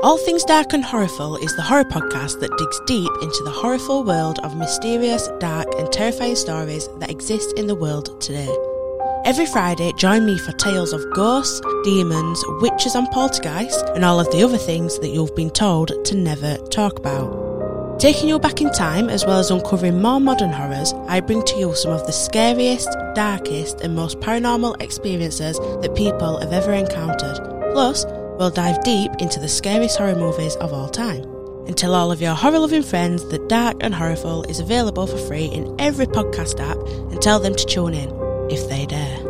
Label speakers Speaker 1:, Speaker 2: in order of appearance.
Speaker 1: All Things Dark and Horrorful is the horror podcast that digs deep into the horrible world of mysterious, dark, and terrifying stories that exist in the world today. Every Friday, join me for tales of ghosts, demons, witches, and poltergeists, and all of the other things that you've been told to never talk about. Taking you back in time, as well as uncovering more modern horrors, I bring to you some of the scariest, darkest, and most paranormal experiences that people have ever encountered. Plus, we'll dive deep into the scariest horror movies of all time. And tell all of your horror loving friends that Dark and Horrorful is available for free in every podcast app and tell them to tune in, if they dare.